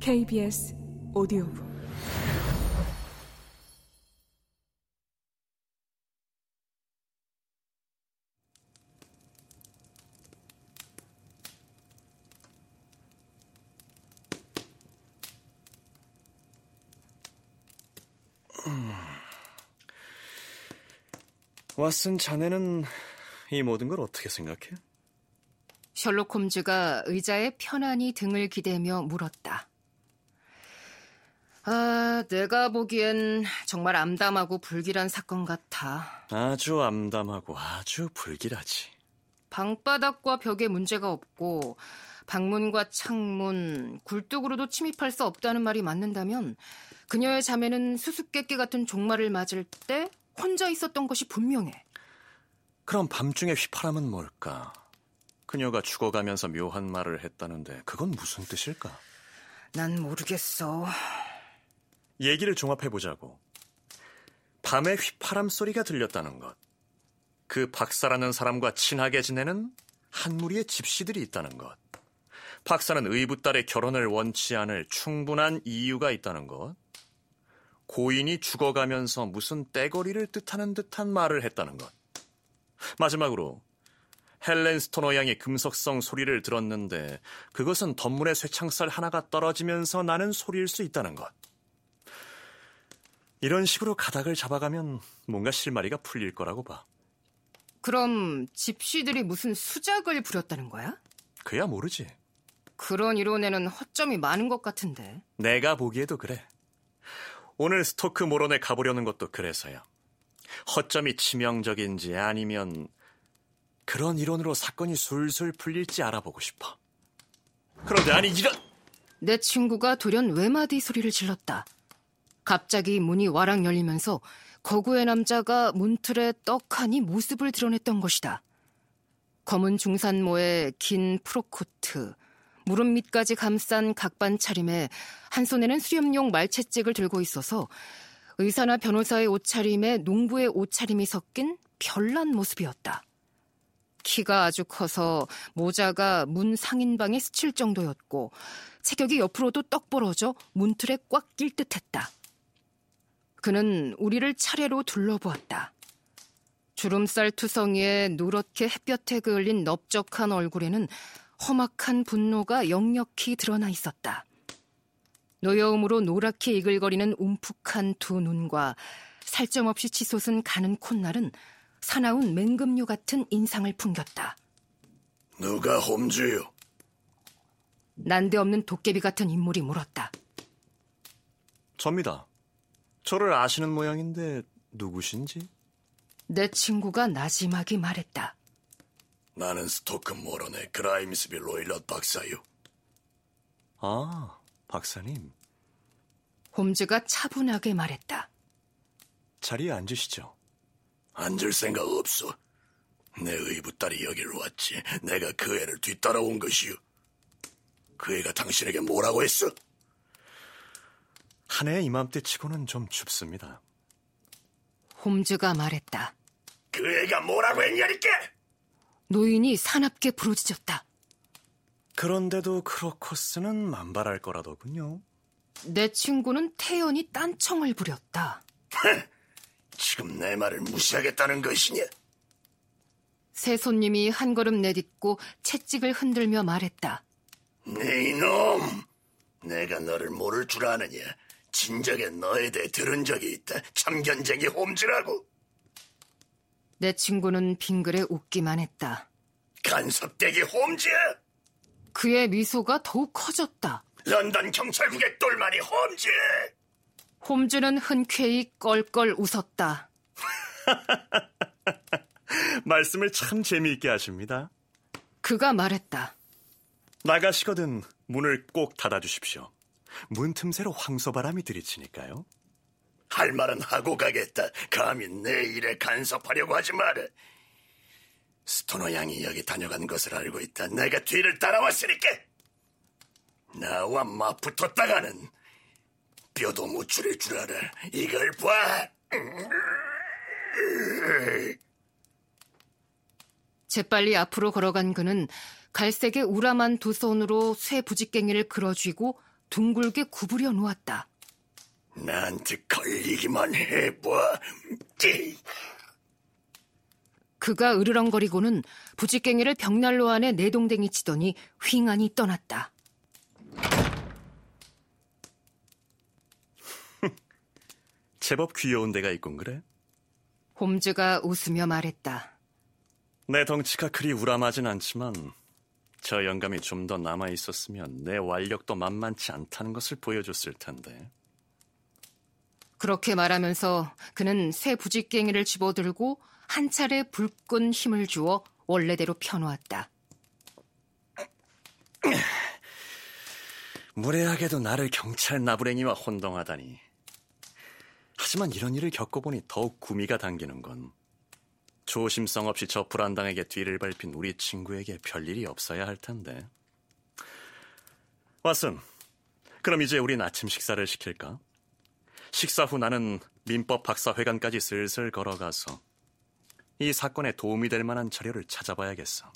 KBS 오디오북 왓슨 자네는 이 모든 걸 어떻게 생각해? 셜록 홈즈가 의자에 편안히 등을 기대며 물었다. 아, 내가 보기엔 정말 암담하고 불길한 사건 같아. 아주 암담하고 아주 불길하지. 방바닥과 벽에 문제가 없고 방문과 창문, 굴뚝으로도 침입할 수 없다는 말이 맞는다면 그녀의 자매는 수수께끼 같은 종말을 맞을 때 혼자 있었던 것이 분명해. 그럼 밤중에 휘파람은 뭘까? 그녀가 죽어가면서 묘한 말을 했다는데 그건 무슨 뜻일까? 난 모르겠어. 얘기를 종합해보자고. 밤에 휘파람 소리가 들렸다는 것. 그 박사라는 사람과 친하게 지내는 한 무리의 집시들이 있다는 것. 박사는 의붓딸의 결혼을 원치 않을 충분한 이유가 있다는 것. 고인이 죽어가면서 무슨 떼거리를 뜻하는 듯한 말을 했다는 것. 마지막으로 헬렌 스토너 양의 금속성 소리를 들었는데 그것은 덧문의 쇠창살 하나가 떨어지면서 나는 소리일 수 있다는 것. 이런 식으로 가닥을 잡아가면 뭔가 실마리가 풀릴 거라고 봐. 그럼 집시들이 무슨 수작을 부렸다는 거야? 그야 모르지. 그런 이론에는 허점이 많은 것 같은데. 내가 보기에도 그래. 오늘 스토크 모론에 가보려는 것도 그래서야. 허점이 치명적인지 아니면 그런 이론으로 사건이 술술 풀릴지 알아보고 싶어. 그런데 아니 이런 내 친구가 돌연 외마디 소리를 질렀다. 갑자기 문이 와락 열리면서 거구의 남자가 문틀에 떡하니 모습을 드러냈던 것이다. 검은 중산모의 긴 프로코트, 무릎 밑까지 감싼 각반 차림에 한 손에는 수염용 말채찍을 들고 있어서 의사나 변호사의 옷차림에 농부의 옷차림이 섞인 별난 모습이었다. 키가 아주 커서 모자가 문 상인방에 스칠 정도였고 체격이 옆으로도 떡 벌어져 문틀에 꽉 낄 듯했다. 그는 우리를 차례로 둘러보았다. 주름살 투성이에 누렇게 햇볕에 그을린 넓적한 얼굴에는 험악한 분노가 역력히 드러나 있었다. 노여움으로 노랗게 이글거리는 움푹한 두 눈과 살점 없이 치솟은 가는 콧날은 사나운 맹금류 같은 인상을 풍겼다. 누가 홈즈요? 난데없는 도깨비 같은 인물이 물었다. 접니다. 저를 아시는 모양인데 누구신지? 내 친구가 나지막이 말했다. 나는 스토크 모런의 그라임스비 로일럿 박사요. 아, 박사님. 홈즈가 차분하게 말했다. 자리에 앉으시죠. 앉을 생각 없어. 내 의붓딸이 여기로 왔지. 내가 그 애를 뒤따라온 것이요. 그 애가 당신에게 뭐라고 했어? 한 해 이맘때 치고는 좀 춥습니다. 홈즈가 말했다. 그 애가 뭐라고 했냐니까! 노인이 사납게 부르짖었다. 그런데도 크로커스는 만발할 거라더군요. 내 친구는 태연히 딴청을 부렸다. 지금 내 말을 무시하겠다는 것이냐? 새 손님이 한 걸음 내딛고 채찍을 흔들며 말했다. 네 이놈! 내가 너를 모를 줄 아느냐? 진작에 너에 대해 들은 적이 있다. 참견쟁이 홈즈라고. 내 친구는 빙글에 웃기만 했다. 간섭대기 홈즈야! 그의 미소가 더욱 커졌다. 런던 경찰국의 똘마니 홈즈! 홈즈는 흔쾌히 껄껄 웃었다. 말씀을 참 재미있게 하십니다. 그가 말했다. 나가시거든 문을 꼭 닫아주십시오. 문 틈새로 황소바람이 들이치니까요. 할 말은 하고 가겠다. 감히 내 일에 간섭하려고 하지 마라. 스토너 양이 여기 다녀간 것을 알고 있다. 내가 뒤를 따라왔으니까. 나와 맞붙었다가는 뼈도 못 추릴 줄 알아. 이걸 봐. 재빨리 앞으로 걸어간 그는 갈색의 우람한 두 손으로 쇠 부직갱이를 끌어쥐고 둥글게 구부려 놓았다. 나한테 걸리기만 해봐. 찌. 그가 으르렁거리고는 부직갱이를 벽난로 안에 내동댕이 치더니 휑하니 떠났다. 제법 귀여운 데가 있군 그래? 홈즈가 웃으며 말했다. 내 덩치가 그리 우람하진 않지만 저 영감이 좀 더 남아 있었으면 내 완력도 만만치 않다는 것을 보여줬을 텐데. 그렇게 말하면서 그는 새 부직갱이를 집어들고 한 차례 불끈 힘을 주어 원래대로 펴놓았다. 무례하게도 나를 경찰 나부랭이와 혼동하다니. 하지만 이런 일을 겪어보니 더욱 구미가 당기는 건 조심성 없이 저 불안당에게 뒤를 밟힌 우리 친구에게 별일이 없어야 할 텐데. 왓슨, 그럼 이제 우린 아침 식사를 시킬까? 식사 후 나는 민법 박사회관까지 슬슬 걸어가서 이 사건에 도움이 될 만한 자료를 찾아봐야겠어.